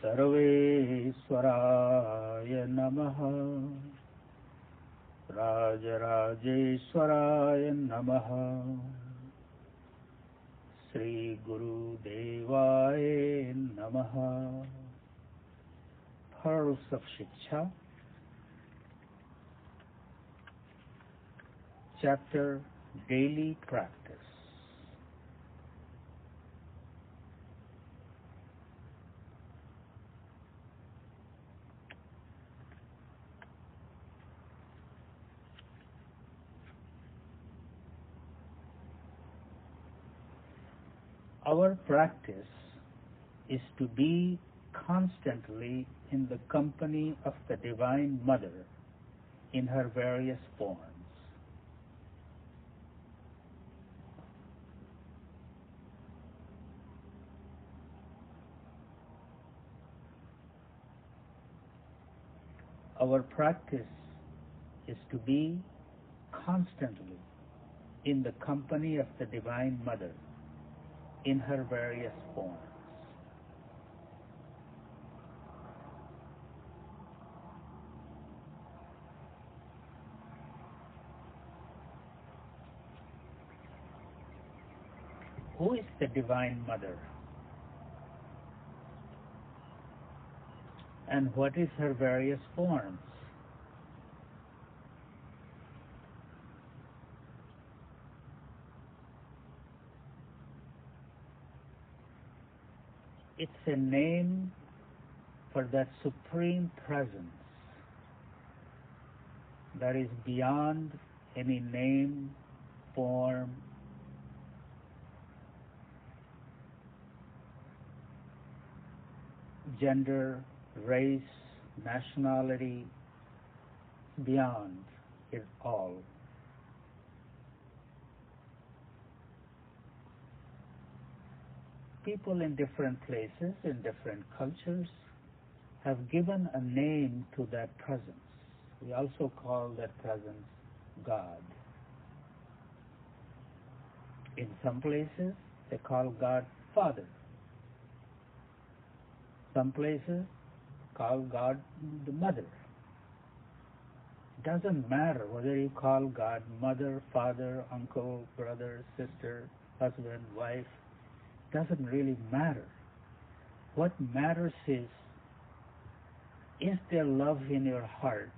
सर्वेश्वराय नमः। राजराजेश्वराय नमः। श्रीगुरुदेवाय नमः। हर उत्सव शिक्षा। Chapter daily track Our practice is to be constantly in the company of the Divine Mother in her various forms. Our practice is to be constantly in the company of the Divine Mother in her various forms. Who is the Divine Mother? And what is her various forms? It's a name for that supreme presence that is beyond any name, form, gender, race, nationality, beyond it all. People in different places, in different cultures, have given a name to that presence. We also call that presence God. In some places, they call God Father. Some places call God the Mother. It doesn't matter whether you call God Mother, Father, Uncle, Brother, Sister, Husband, Wife. Doesn't really matter. What matters is, is there love in your heart?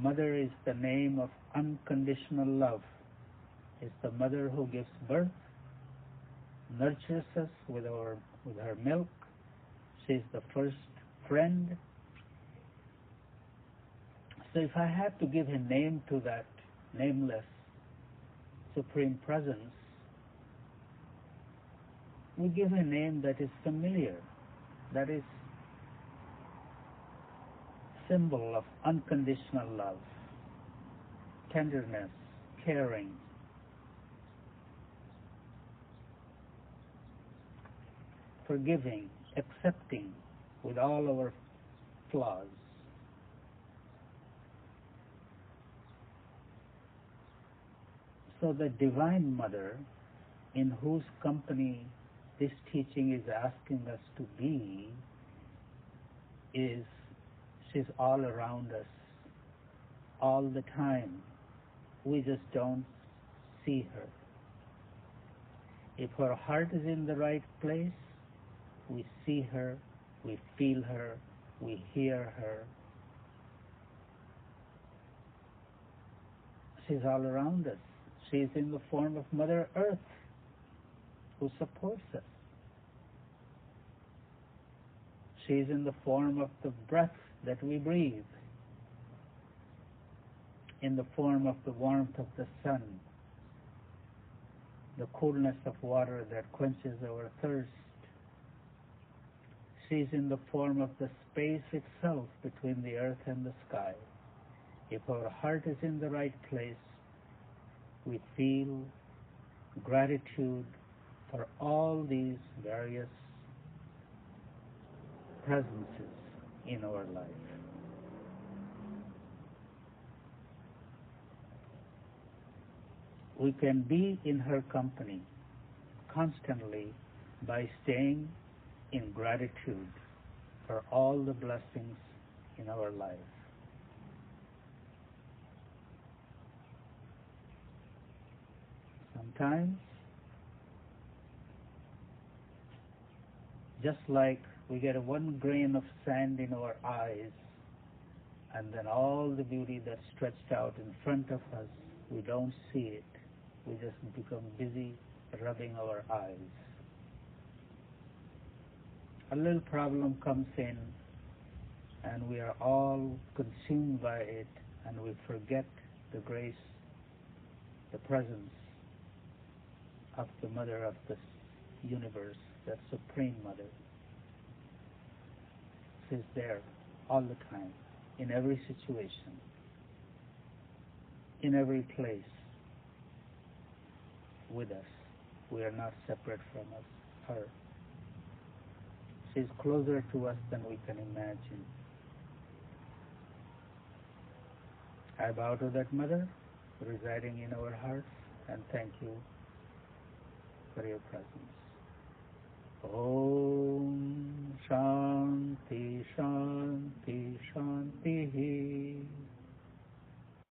Mother is the name of unconditional love. It's the mother who gives birth, nurtures us with our with her milk. She's the first friend. So if I had to give a name to that nameless supreme presence, we give a name that is familiar, that is symbol of unconditional love, tenderness, caring. Forgiving, accepting with all our flaws. So the Divine Mother, in whose company this teaching is asking us to be, is she's all around us, all the time. We just don't see her. If her heart is in the right place, we see her, we feel her, we hear her. She's all around us. She's in the form of Mother Earth who supports us. She is in the form of the breath that we breathe, in the form of the warmth of the sun, the coolness of water that quenches our thirst. She is in the form of the space itself between the earth and the sky. If our heart is in the right place, we feel gratitude for all these various presences in our life. We can be in her company constantly by staying in gratitude for all the blessings in our life. Sometimes, just like we get one grain of sand in our eyes, and then all the beauty that's stretched out in front of us, we don't see it. We just become busy rubbing our eyes. A little problem comes in, and we are all consumed by it, and we forget the grace, the presence of the Mother of the universe, that Supreme Mother. She's there all the time, in every situation, in every place, with us. We are not separate from us, her. She's closer to us than we can imagine. I bow to that Mother residing in our hearts and thank you प्रयोग प्राचीन ओम शांति शांति शांति ही